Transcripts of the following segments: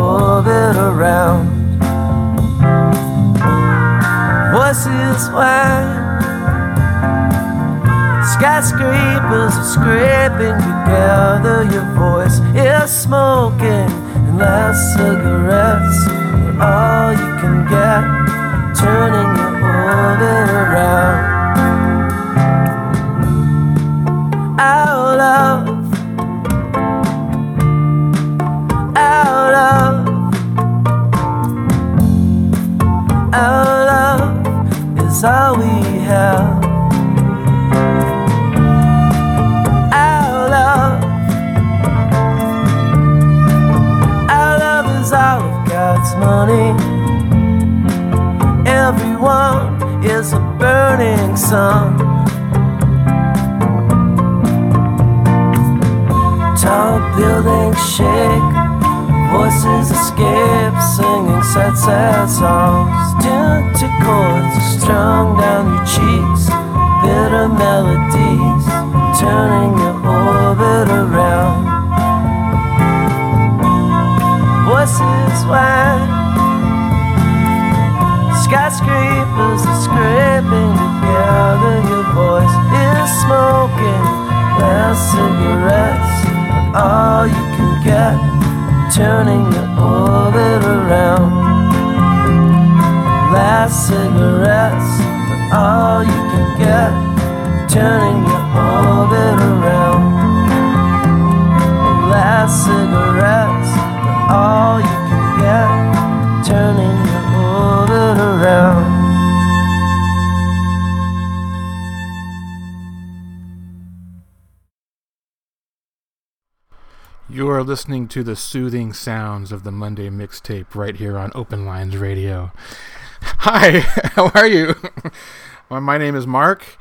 orbit around. Voices whine, skyscrapers are scraping together. Your voice is smoking and last cigarettes are all you can get, turning your orbit around. Sun. Tall buildings shake, voices escape, singing sad, sad songs. Tuned chords strung down your cheeks, bitter melodies turning your orbit around. Voices whine, skyscrapers are scraping together. Your voice is smoking, last cigarettes all you can get, turning your orbit around. Last cigarettes, all you can get, turning your orbit around. Last cigarettes, for all you can get, turning around. You are listening to the soothing sounds of the Monday mixtape right here on Open Lines Radio. Hi, how are you? well, my name is Mark.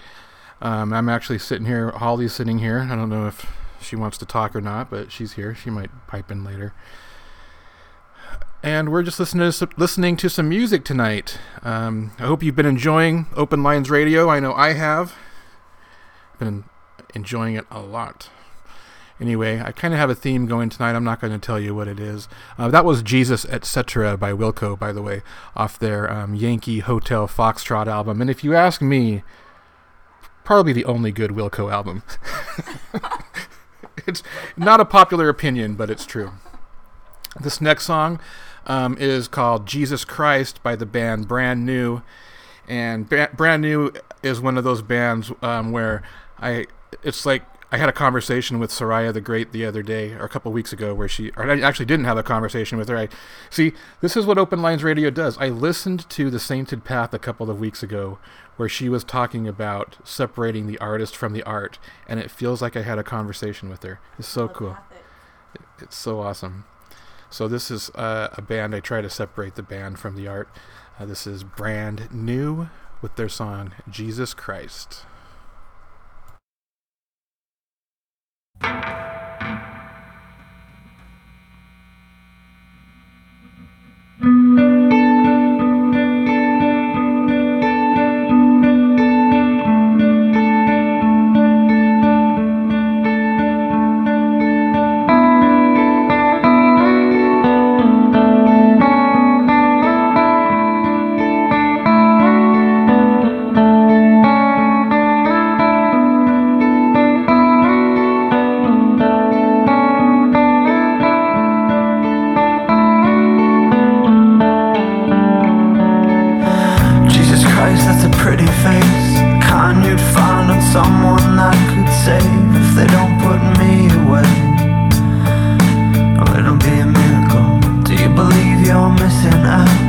Um, I'm actually sitting here. Holly's sitting here. I don't know if she wants to talk or not, but she's here. She might pipe in later. And we're just listening to some, listening to some music tonight. Um, I hope you've been enjoying Open Lines Radio. I know I have. Been enjoying it a lot. Anyway, I kind of have a theme going tonight. I'm not going to tell you what it is. Uh, that was Jesus Etc. by Wilco, by the way, off their um, Yankee Hotel Foxtrot album. And if you ask me, probably the only good Wilco album. it's not a popular opinion, but it's true. This next song um, is called Jesus Christ by the band Brand New. And ba- Brand New is one of those bands um, where I, it's like I had a conversation with Soraya the Great the other day, or a couple weeks ago, where she, or I actually didn't have a conversation with her. I see. This is what Open Lines Radio does. I listened to the Sainted Path a couple of weeks ago, where she was talking about separating the artist from the art, and it feels like I had a conversation with her. It's so cool. It's so awesome. So this is uh, a band. I try to separate the band from the art. Uh, this is brand new with their song "Jesus Christ." that's a pretty face. Kind you'd find on someone that could save if they don't put me away. Well, it'll be a miracle. Do you believe you're missing out?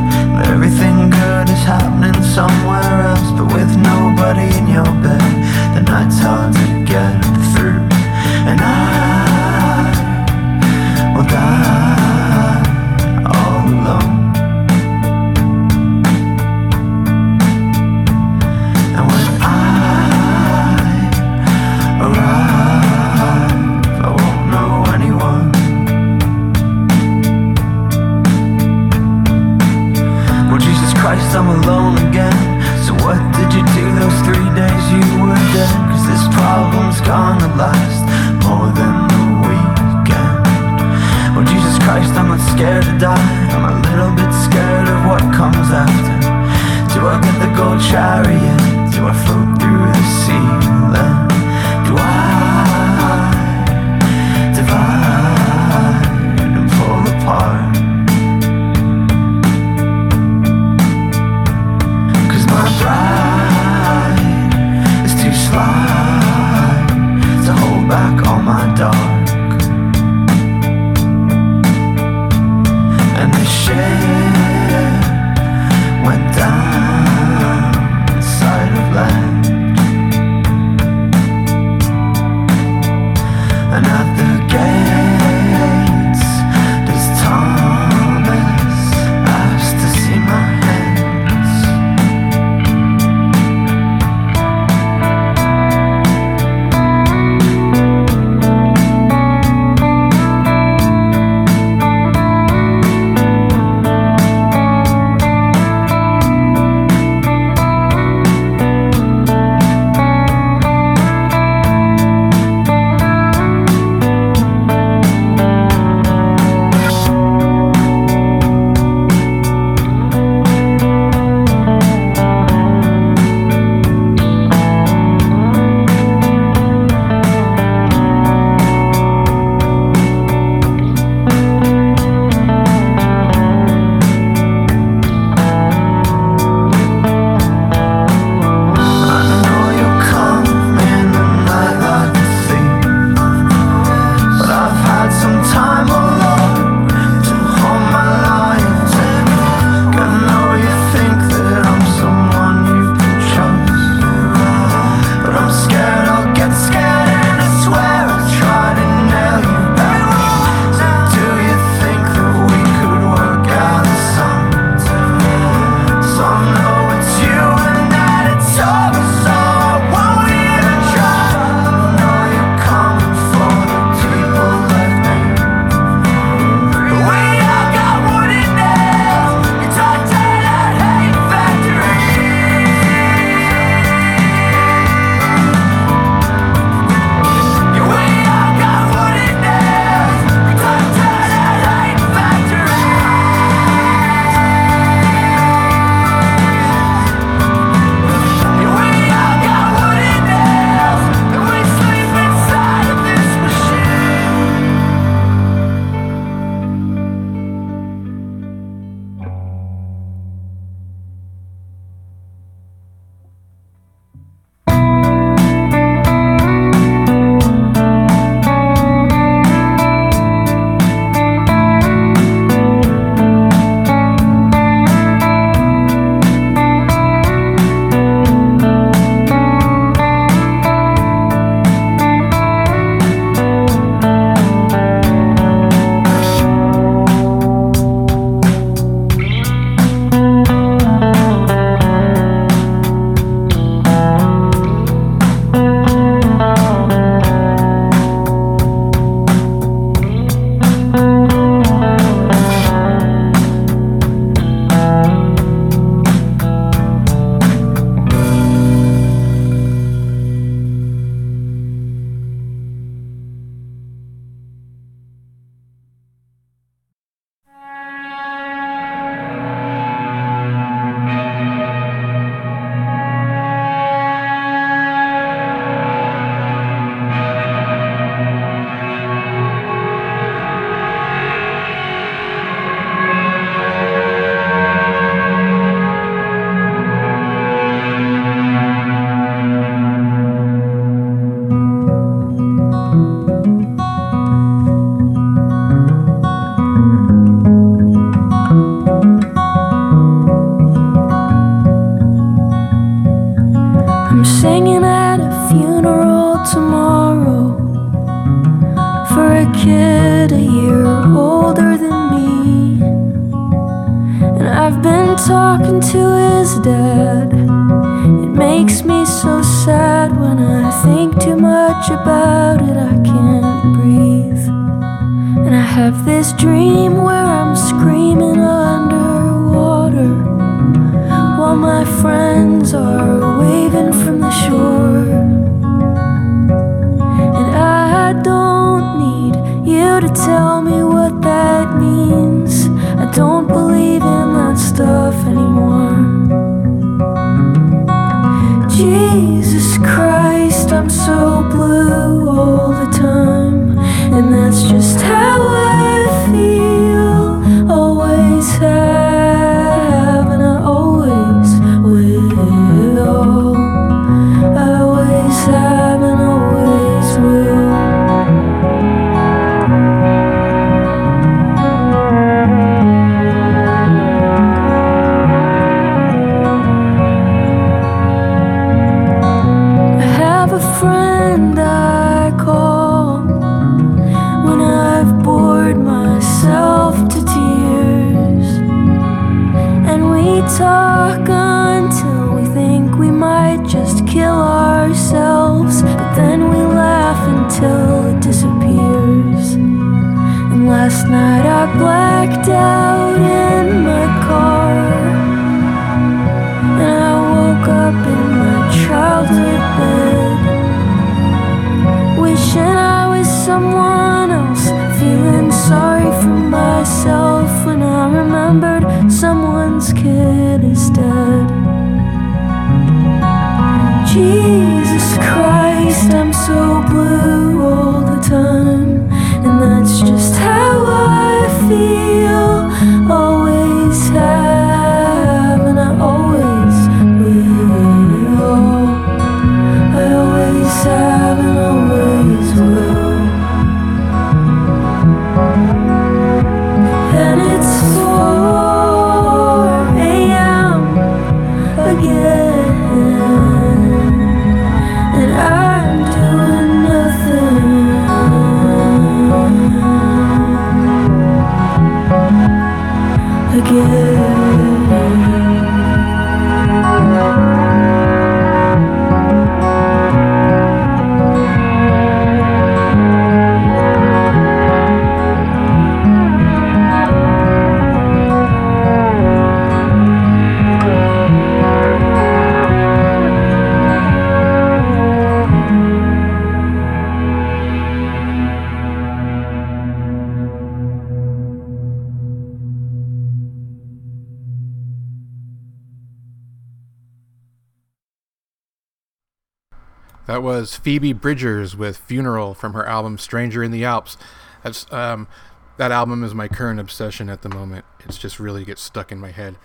That was Phoebe Bridgers with "Funeral" from her album "Stranger in the Alps." That's um, that album is my current obsession at the moment. It's just really gets stuck in my head.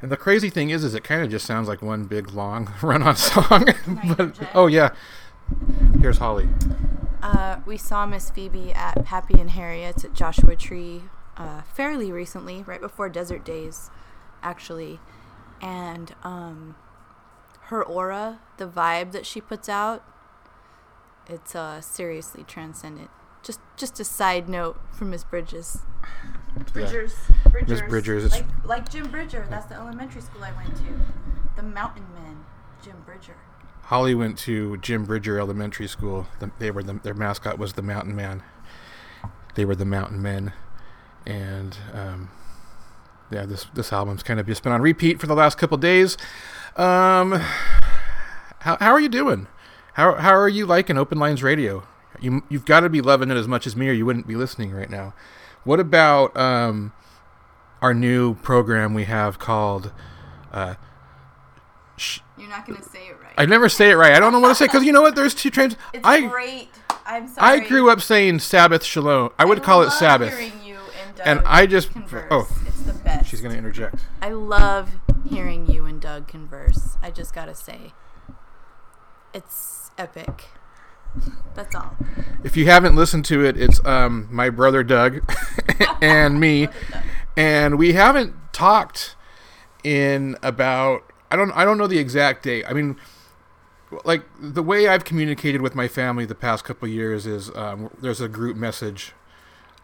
And the crazy thing is, is it kind of just sounds like one big long run-on song. but oh yeah, here's Holly. Uh, we saw Miss Phoebe at Pappy and Harriet's at Joshua Tree uh, fairly recently, right before Desert Daze, actually. And um, her aura, the vibe that she puts out, it's uh, seriously transcendent. Just, just a side note from Miss Bridges. Bridgers, Bridgers, Bridgers, like like Jim Bridger. That's the elementary school I went to. The Mountain Men, Jim Bridger. Holly went to Jim Bridger Elementary School. The, they were the, their mascot was the Mountain Man. They were the Mountain Men, and um, yeah, this this album's kind of just been on repeat for the last couple days. Um, how how are you doing? How how are you liking Open Lines Radio? You you've got to be loving it as much as me, or you wouldn't be listening right now. What about um, our new program we have called? Uh, You're not gonna say it right. I never say it right. I don't know what to say because you know what? There's two trains. It's I great. I'm sorry. I grew up saying Sabbath Shalom. I would call it love Sabbath. Hearing you and, Doug And I just- converse. oh. it's the best. She's gonna interject. I love hearing you and Doug converse. I just gotta say, it's epic. That's all. If you haven't listened to it, it's um my brother Doug and me, and we haven't talked in about I don't I don't know the exact date. I mean, like the way I've communicated with my family the past couple of years is um, there's a group message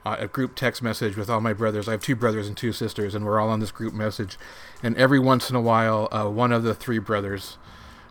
uh, a group text message with all my brothers. I have two brothers and two sisters, and we're all on this group message. And every once in a while, uh, one of the three brothers,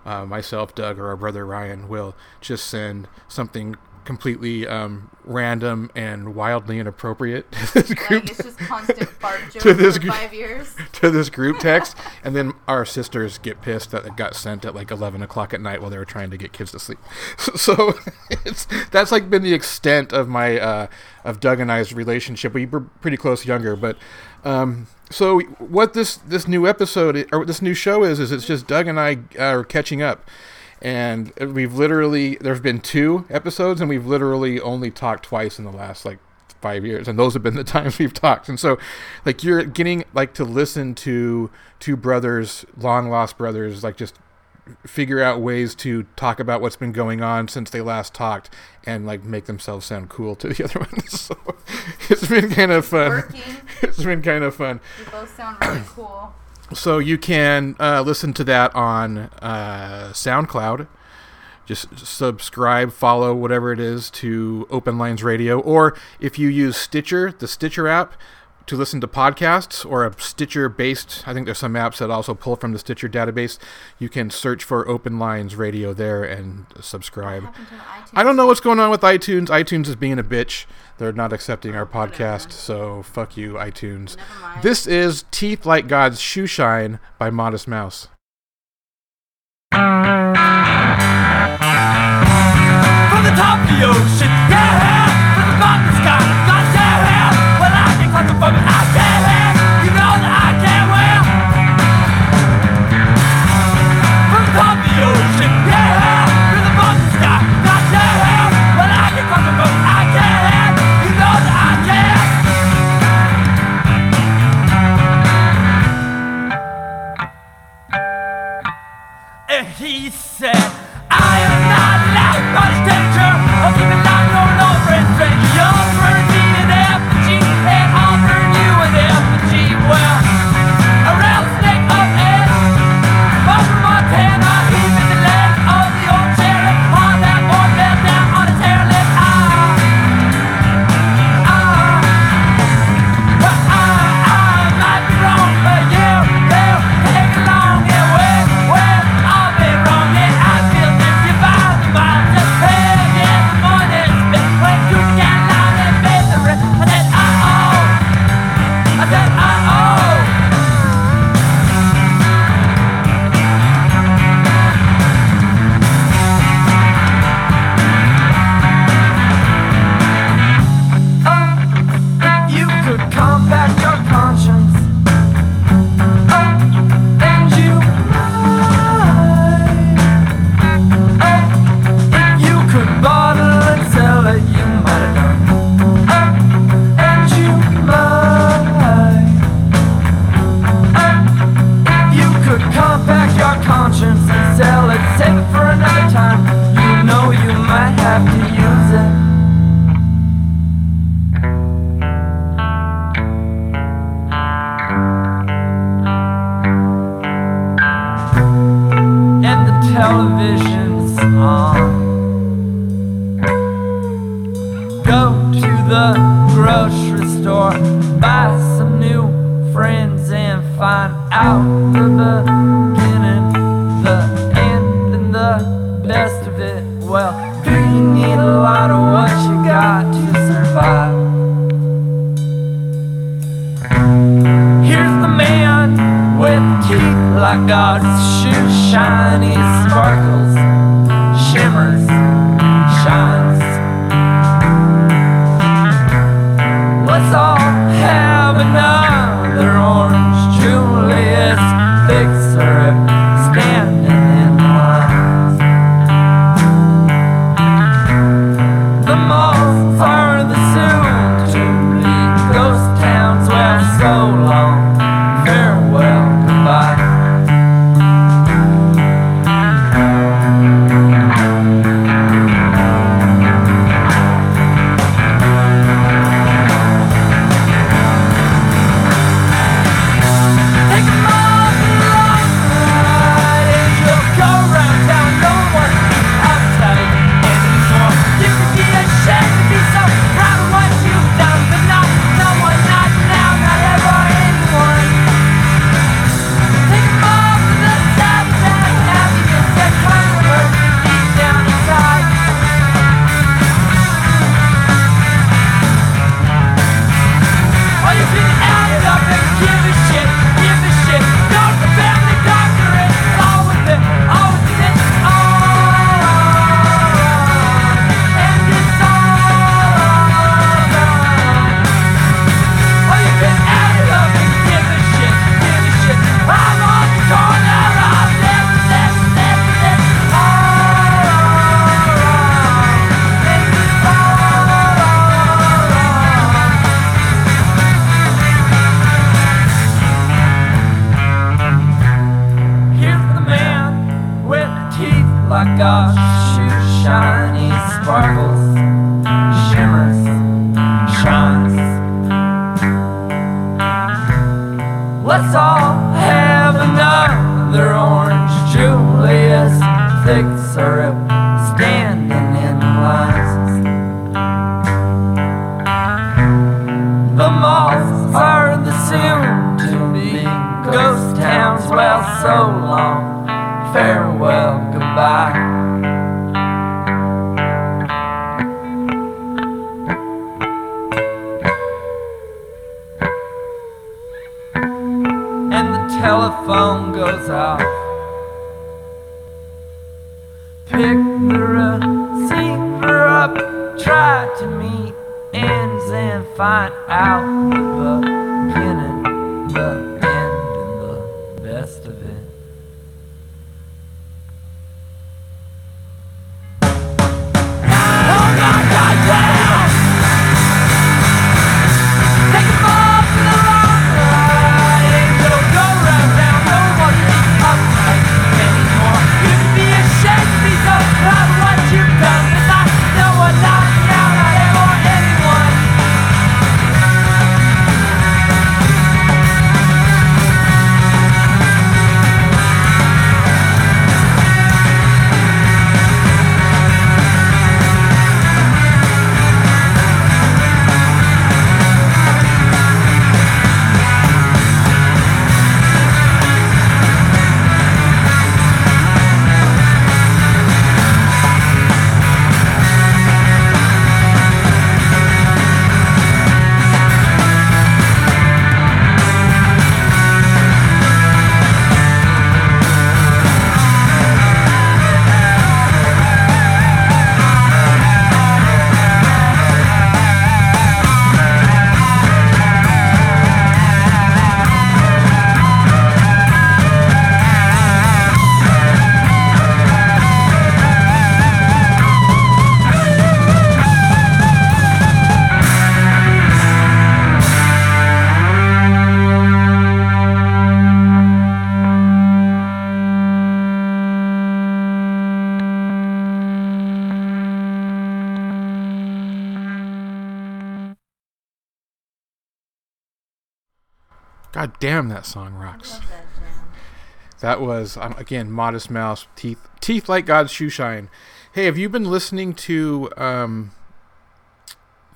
uh, myself, Doug, or our brother Ryan, will just send something completely um, random and wildly inappropriate to this group it's just constant fart jokes to this five years. to this group text, and then our sisters get pissed that it got sent at like eleven o'clock at night while they were trying to get kids to sleep. So it's that's like been the extent of my uh, of Doug and I's relationship. We were pretty close younger, but um, so what this this new episode or this new show is is it's just Doug and I uh, are catching up. And we've literally there's been two episodes, and we've literally only talked twice in the last like five years and those have been the times we've talked and so like you're getting like to listen to two brothers long lost brothers like just figure out ways to talk about what's been going on since they last talked and like make themselves sound cool to the other one so it's been kind of fun Working. it's been kind of fun You both sound really cool. so you can uh, listen to that on uh, SoundCloud. Just subscribe, follow, whatever it is, to Open Lines Radio. Or if you use Stitcher, the Stitcher app, to listen to podcasts or a Stitcher based, I think there's some apps that also pull from the Stitcher database. You can search for Open Lines Radio there and subscribe. Happened to the iTunes. I don't know what's going on with iTunes. iTunes is being a bitch. They're not accepting our podcast, so fuck you, iTunes. This is Teeth Like God's Shoe Shine by Modest Mouse. From the top of the ocean, Go to the grocery store, buy some new friends, and find out the beginning, the end, and the best of it. Well, do you need a lot of what you got to survive? Here's the man with teeth like God's shoes, shiny sparkles, damn, that song rocks. That was um, again Modest Mouse teeth teeth like God's shoe shine. Hey, have you been listening to um,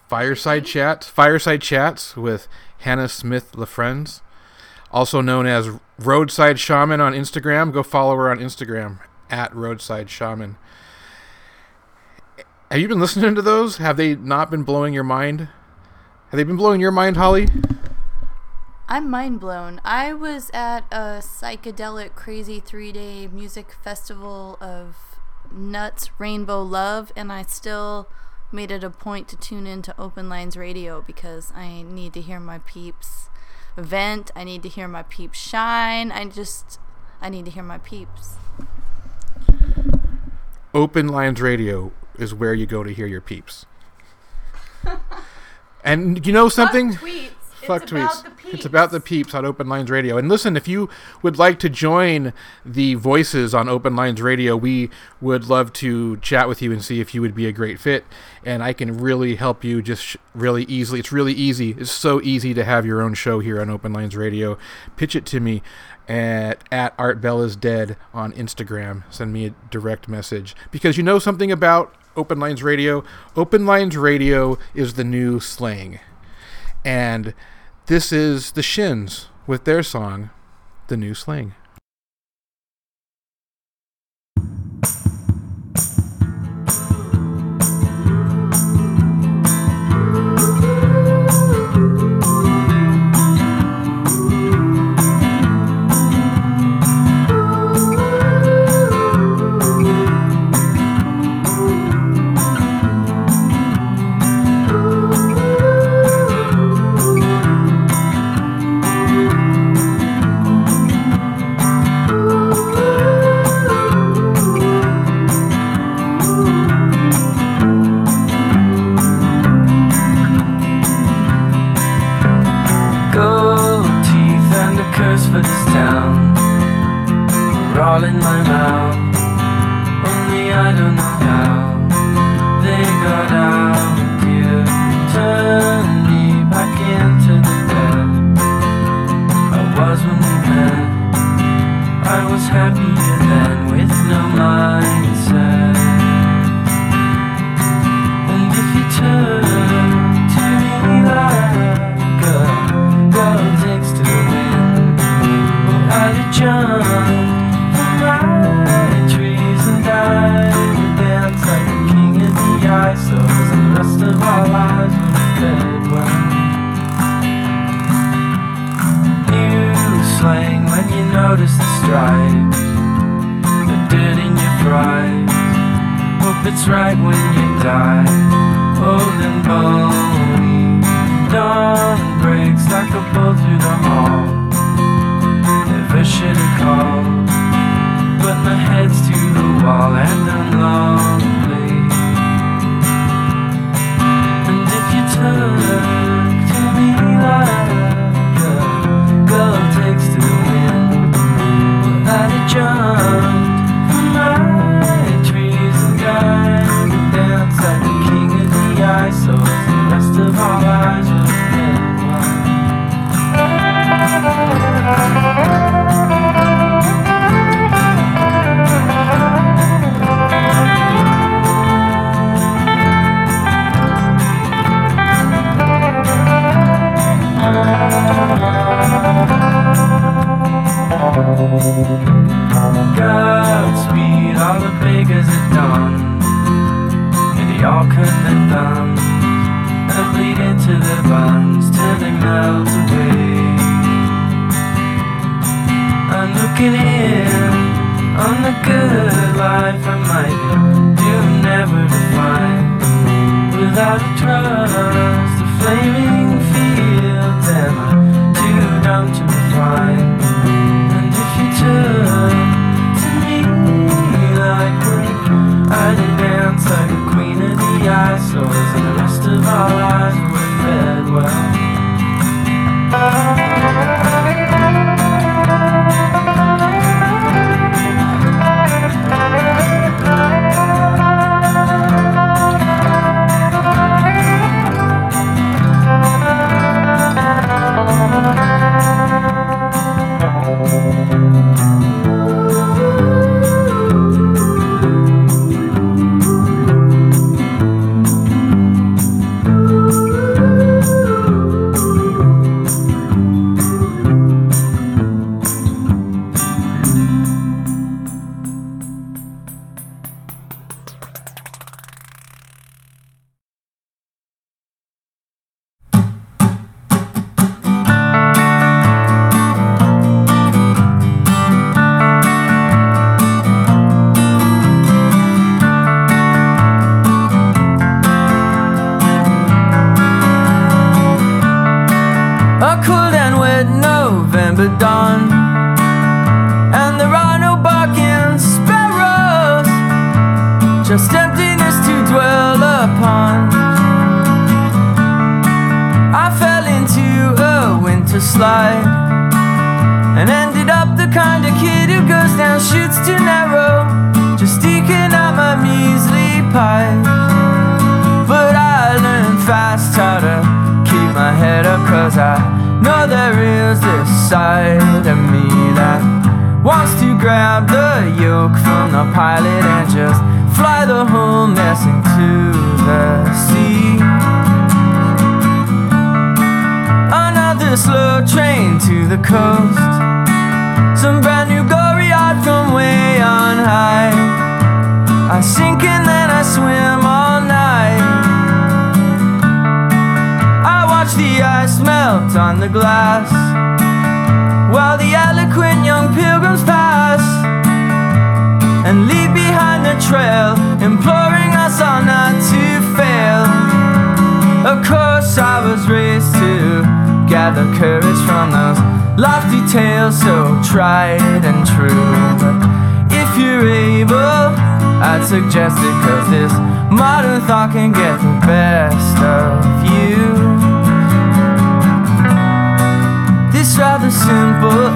Fireside Chats? Fireside Chats with Hannah Smith LaFriends, also known as Roadside Shaman on Instagram. Go follow her on Instagram at Roadside Shaman. Have you been listening to those? Have they not been blowing your mind? Have they been blowing your mind, Holly? I'm mind blown. I was at a psychedelic, crazy three day music festival of nuts, rainbow love, and I still made it a point to tune into Open Lines Radio because I need to hear my peeps vent. I need to hear my peeps shine. I just, I need to hear my peeps. Open Lines Radio is where you go to hear your peeps. and you know something? Fuck it's tweets. It's about the peeps on Open Lines Radio. And listen, if you would like to join the voices on Open Lines Radio, we would love to chat with you and see if you would be a great fit. And I can really help you just sh- really easily. It's really easy. It's so easy to have your own show here on Open Lines Radio. Pitch it to me at at Art Bell is Dead on Instagram. Send me a direct message because you know something about Open Lines Radio. Open Lines Radio is the new slang, and this is the Shins with their song, "The New Slang."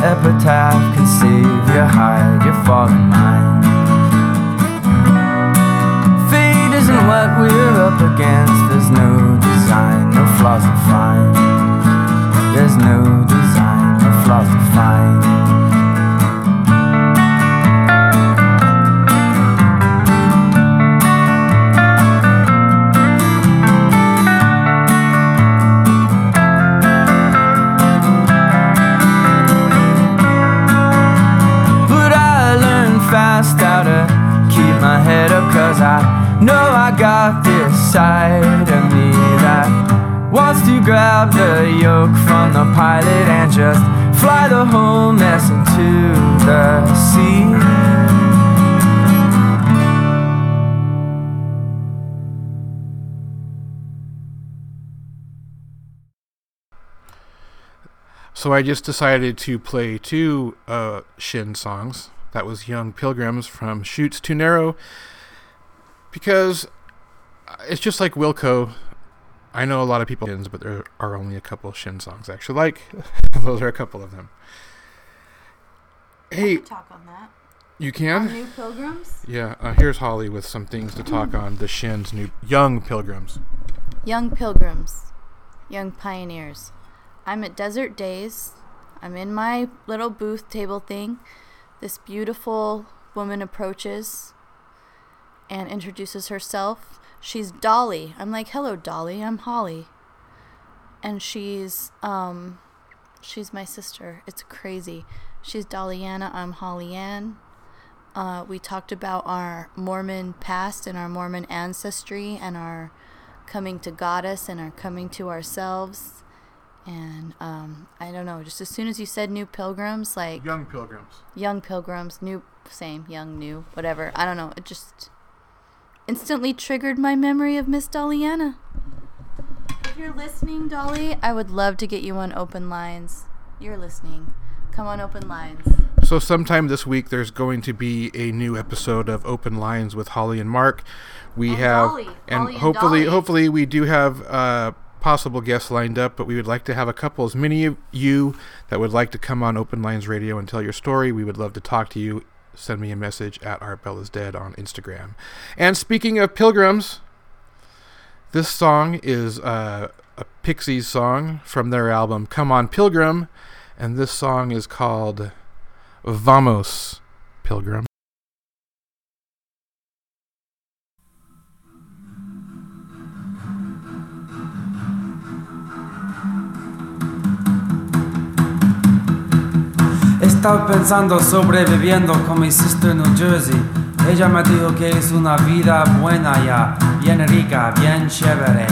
epitaph can save your hide, your fallen mind. Fate isn't what we're up against. There's no design, no flaws to find. There's no side of me that wants to grab the yoke from the pilot and just fly the whole mess into the sea. So I just decided to play two uh, Shin songs. That was Young Pilgrims from Chutes Too Narrow. Because it's just like Wilco. I know a lot of people Shins, but there are only a couple of Shin songs I actually like. Those are a couple of them. Hey, Talk on that. you On can? New Pilgrims. Yeah, uh, here's Holly with some things to talk on the Shin's new Young Pilgrims. Young Pilgrims, Young Pioneers. I'm at Desert Daze. I'm in my little booth table thing. This beautiful woman approaches and introduces herself. She's Dolly. I'm like, "Hello, Dolly. I'm Holly." And she's um she's my sister. It's crazy. She's Dollyana. I'm Holly Ann. Uh, we talked about our Mormon past and our Mormon ancestry and our coming to Goddess and our coming to ourselves. And um, I don't know, just as soon as you said new pilgrims, like Young Pilgrims. young pilgrims, new, same, young, new, whatever. I don't know. It just instantly triggered my memory of Miss Dollyana. If you're listening, Dolly, I would love to get you on open lines. You're listening. Come on, open lines. So sometime this week, there's going to be a new episode of Open Lines with Holly and Mark. We And have, Dolly. and Holly hopefully, Dolly. hopefully, we do have uh, possible guests lined up. But we would like to have a couple, as many of you that would like to come on Open Lines Radio and tell your story. We would love to talk to you. Send me a message at Art Bell is Dead on Instagram. And speaking of pilgrims, this song is uh, a Pixies song from their album Come On Pilgrim, and this song is called Vamos, Pilgrim. He estado pensando sobreviviendo con mi sister en New Jersey. Ella me dijo que es una vida buena ya, bien rica, bien chévere.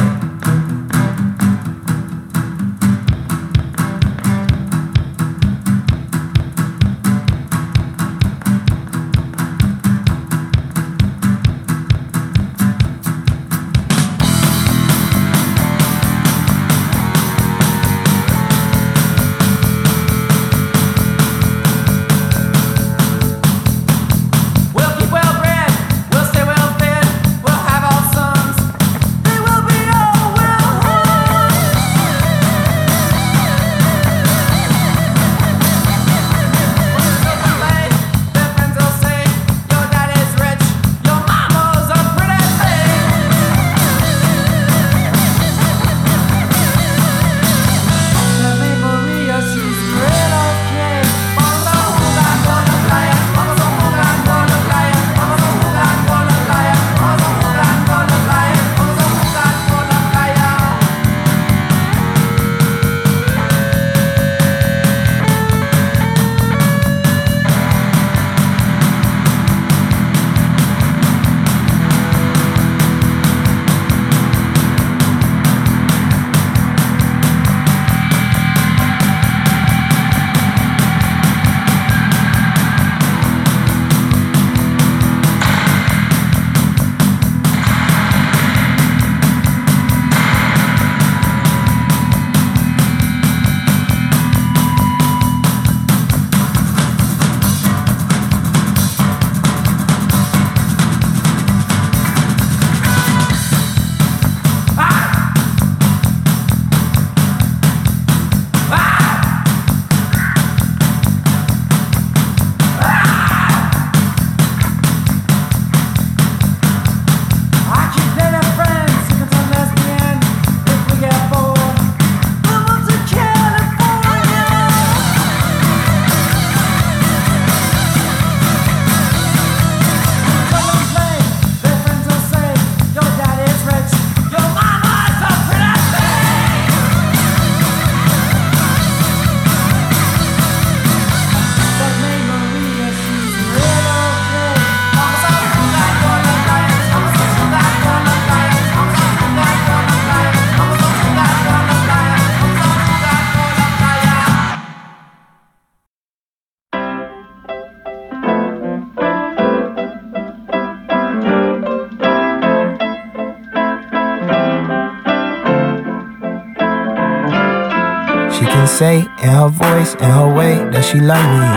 Say in her voice, in her way, that she love me.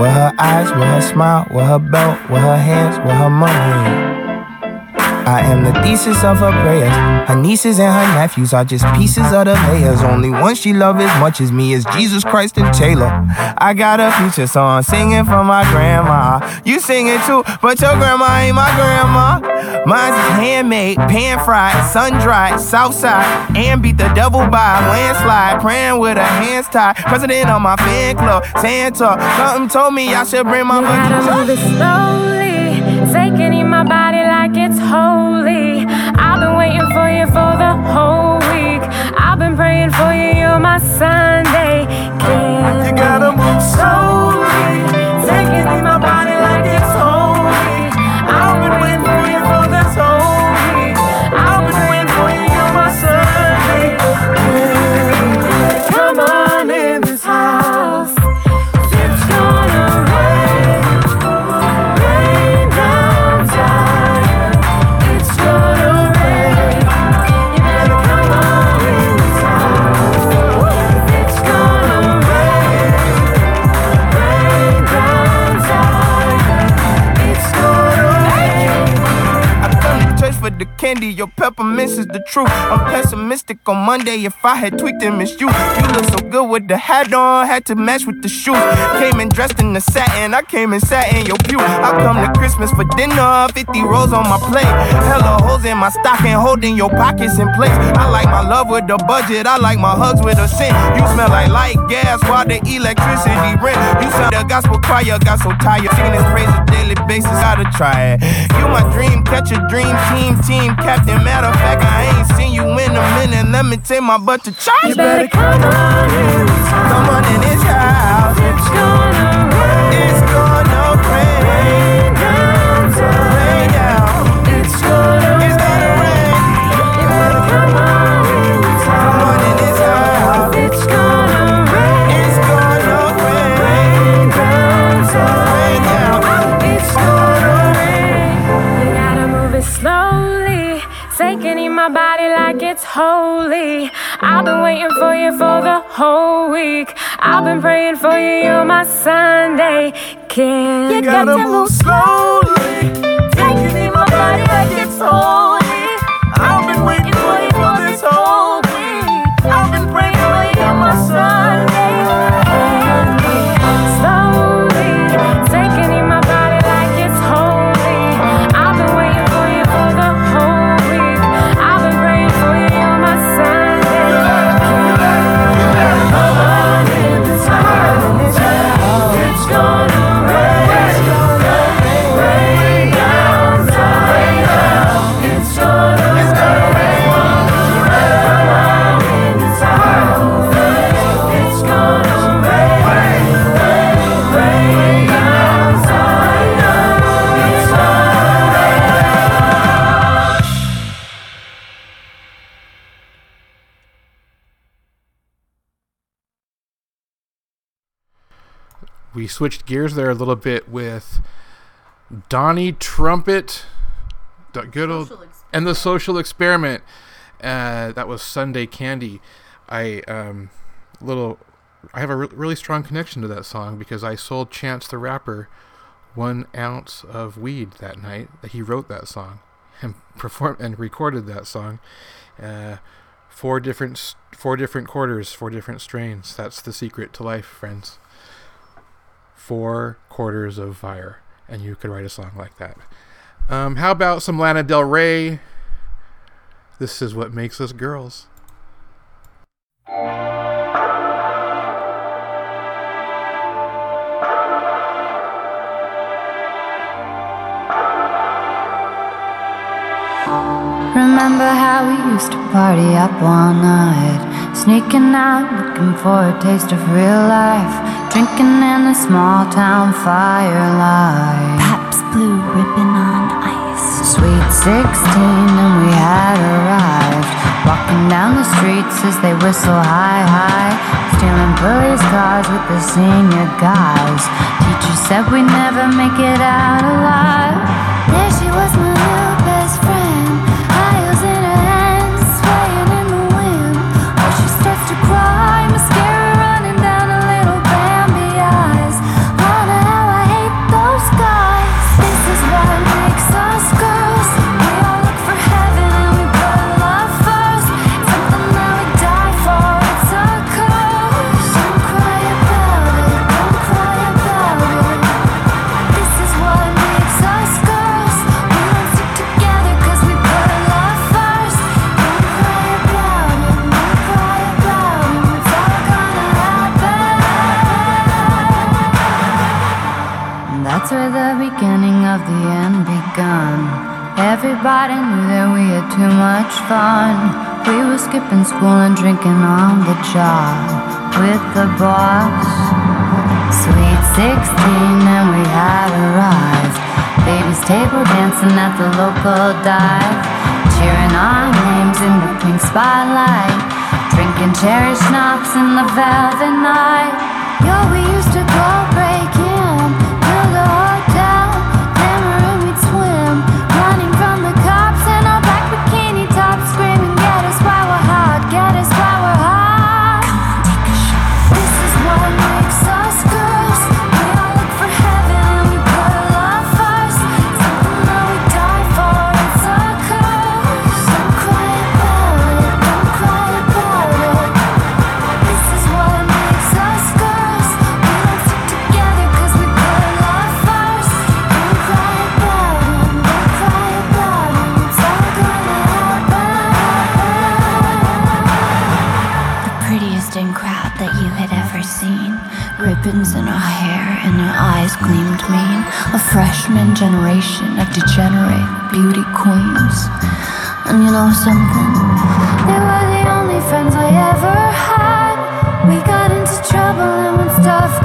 With her eyes, with her smile, with her belt, with her hands, with her money. I am the thesis of her prayers. Her nieces and her nephews are just pieces of the layers. Only one she love as much as me is Jesus Christ and Taylor. I got a future song singing for my grandma. You sing it too, but your grandma ain't my grandma. Mine's is handmade, pan fried, sun dried, south side, and beat the devil by a landslide. Praying with her hands tied. President of my fan club, Santa. Something told me I should bring my You gotta move it slowly, taking in my body like it's holy. I've been waiting for you for the whole week. I've been praying for you, you're my Sunday. Candy. You gotta move slowly, candy, your peppermints is the truth. I'm pessimistic on Monday if I had tweaked and missed you. You look so good with the hat on, had to match with the shoes. Came in dressed in the satin, I came and sat in your pew. I come to Christmas for dinner, 50 rolls on my plate. Hella holes in my stocking, holding your pockets in place. I like my love with the budget, I like my hugs with a scent. You smell like light gas while the electricity rent. You sound the gospel choir, got so tired. Singing this praise on daily basis, gotta try it. You my dream, catch a dream team, team captain. Matter of fact, I ain't seen you in a minute. Let me take my butt to church. You better come on in. Come on in holy. I've been waiting for you for the whole week. I've been praying for you, you're my Sunday. Can You gotta move slowly. Taking in my body like it's holy. Switched gears there a little bit with Donnie Trumpet, the good old, and the Social Experiment. Uh, that was Sunday Candy. I um, little, I have a re- really strong connection to that song because I sold Chance the Rapper one ounce of weed that night that he wrote that song and performed and recorded that song. Uh, four different, four different quarters, four different strains. That's the secret to life, friends four quarters of fire, and you could write a song like that. Um, how about some Lana Del Rey? This is what makes us girls. Remember how we used to party up all night, sneaking out, looking for a taste of real life, drinking in the small town firelight. Pabst blue ribbon on ice. Sweet 16, and we had arrived. Walking down the streets as they whistle high, high. Stealing police cars with the senior guys. Teacher said we'd never make it out alive. There she was, my new best friend. Everybody knew that we had too much fun. We were skipping school and drinking on the job with the boss. Sweet 16, and we had arrived. Baby's table dancing at the local dive. Cheering our names in the pink spotlight. Drinking cherry schnapps in the velvet night. Yo, we used to go A freshman generation of degenerate beauty queens. And you know something? They were the only friends I ever had. We got into trouble and when stuff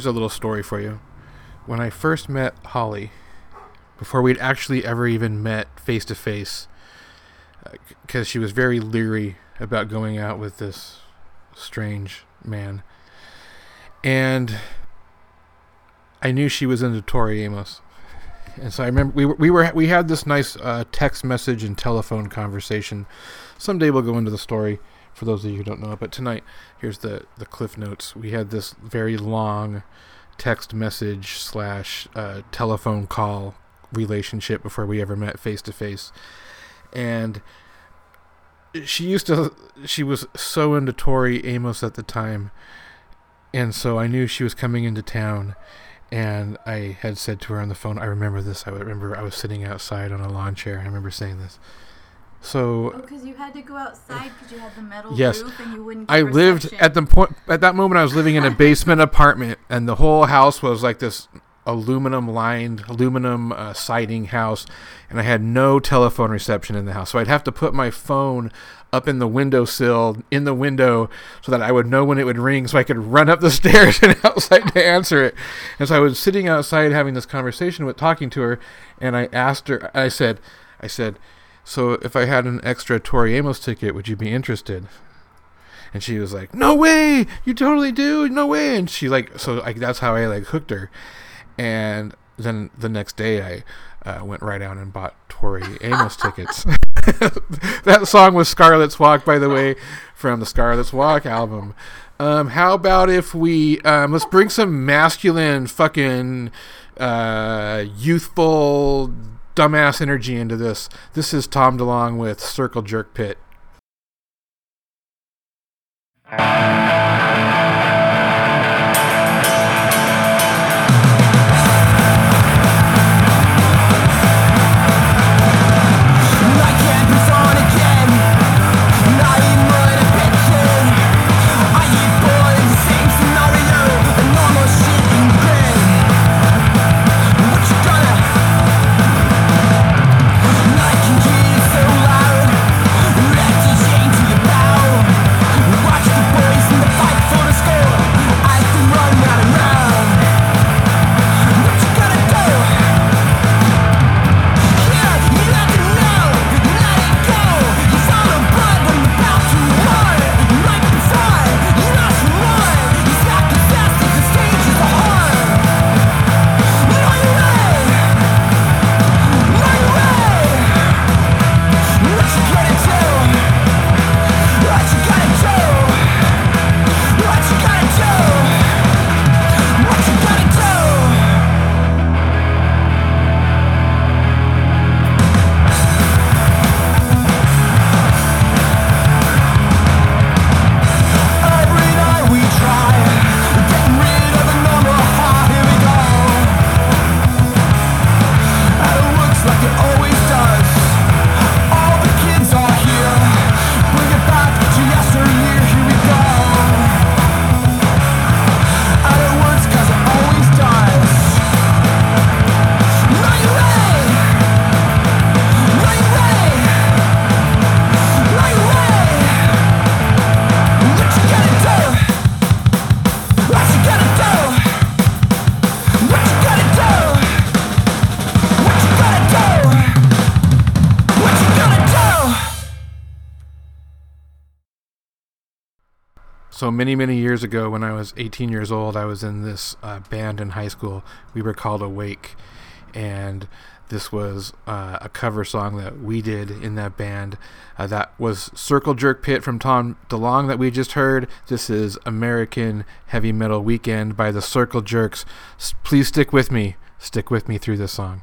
here's a little story for you. When I first met Holly, before we'd actually ever even met face to face, because she was very leery about going out with this strange man, and I knew she was into Tori Amos. And so I remember we were, we were we had this nice uh, text message and telephone conversation. Someday we'll go into the story for those of you who don't know. But tonight, here's the the cliff notes. We had this very long text message slash uh, telephone call relationship before we ever met face to face, and she used to she was so into Tori Amos at the time, and so I knew she was coming into town. And I had said to her on the phone, I remember this. I remember I was sitting outside on a lawn chair. I remember saying this. So because you had to go outside because you had the metal Yes. roof and you wouldn't. I lived reception. at the point at that moment I was living in a basement apartment and the whole house was like this aluminum lined aluminum uh, siding house and I had no telephone reception in the house. So I'd have to put my phone up in the windowsill in the window so that I would know when it would ring so I could run up the stairs and outside to answer it. And so I was sitting outside having this conversation with talking to her and I asked her I said I said so if I had an extra Tori Amos ticket would you be interested? And she was like, "No way! You totally do! No way!" And she like, so like that's how I like hooked her. And then the next day, I uh, went right out and bought Tori Amos tickets. that song was Scarlet's Walk, by the way, from the Scarlet's Walk album. Um, how about if we um, let's bring some masculine, fucking, uh, youthful, dumbass energy into this. This is Tom DeLonge with Circle Jerk Pit. So many, many years ago, when I was 18 years old, I was in this uh, band in high school. We were called Awake, and this was uh, a cover song that we did in that band. Uh, that was Circle Jerk Pit from Tom DeLonge that we just heard. This is American Heavy Metal Weekend by the Circle Jerks. S- please stick with me. Stick with me through this song.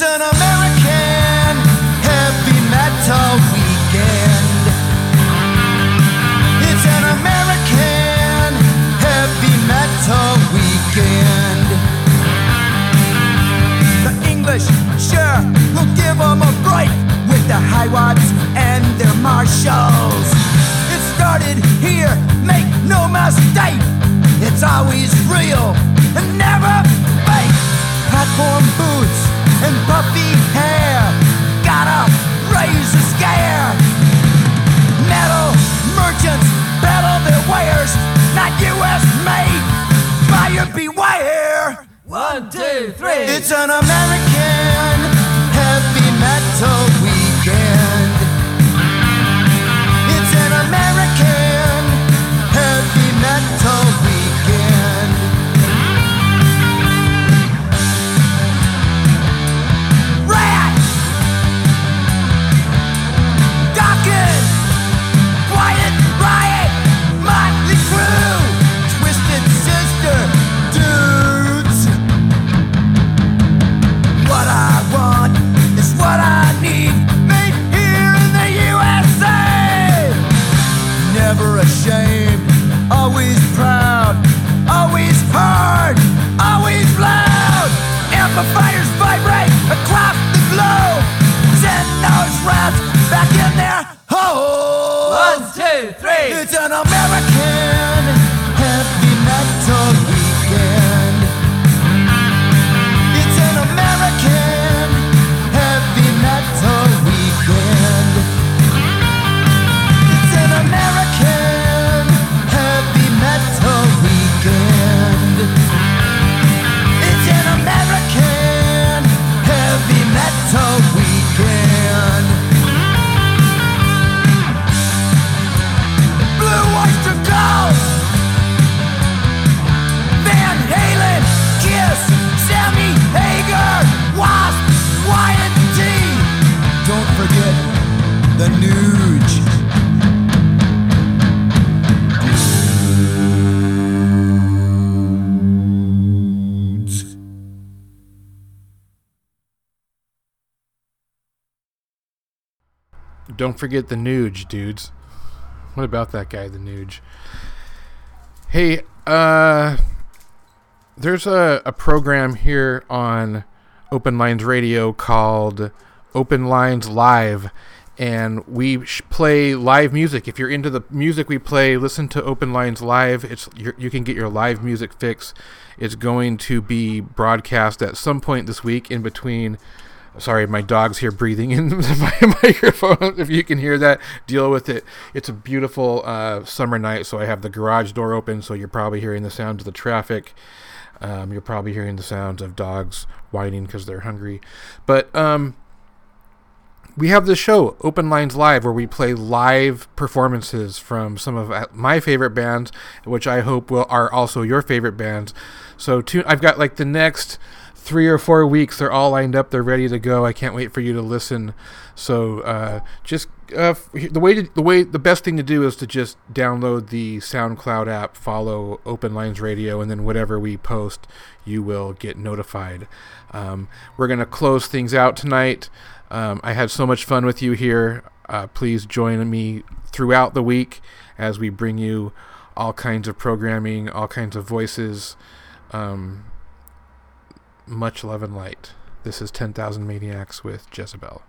It's an American heavy metal weekend. It's an American heavy metal weekend. The English sure will give 'em a break with their high watts and their Marshalls. It started here, make no mistake. It's always real and never fake. Platform boots and puffy hair. Gotta raise the scare. Metal merchants their wares, not US made. Buyer beware. One, two, three. It's an American Don't forget the Nuge, dudes. What about that guy, the Nuge? Hey, uh, there's a, a program here on Open Lines Radio called Open Lines Live, and we sh- play live music. If you're into the music we play, listen to Open Lines Live. It's you you can get your live music fix. It's going to be broadcast at some point this week in between Sorry, my dog's here breathing in my microphone. If you can hear that, deal with it. It's a beautiful uh, summer night, so I have the garage door open, so you're probably hearing the sounds of the traffic. Um, you're probably hearing the sounds of dogs whining because they're hungry. But um, we have this show, Open Lines Live, where we play live performances from some of uh, my favorite bands, which I hope will are also your favorite bands. So tu- I've got like the next three or four weeks. They're all lined up. They're ready to go. I can't wait for you to listen. So uh, just uh, the way to, the way the best thing to do is to just download the SoundCloud app, follow Open Lines Radio, and then whatever we post, you will get notified. Um, we're gonna close things out tonight. Um, I had so much fun with you here. Uh, please join me throughout the week as we bring you all kinds of programming, all kinds of voices. Um, much love and light. This is 10,000 Maniacs with Jezebel.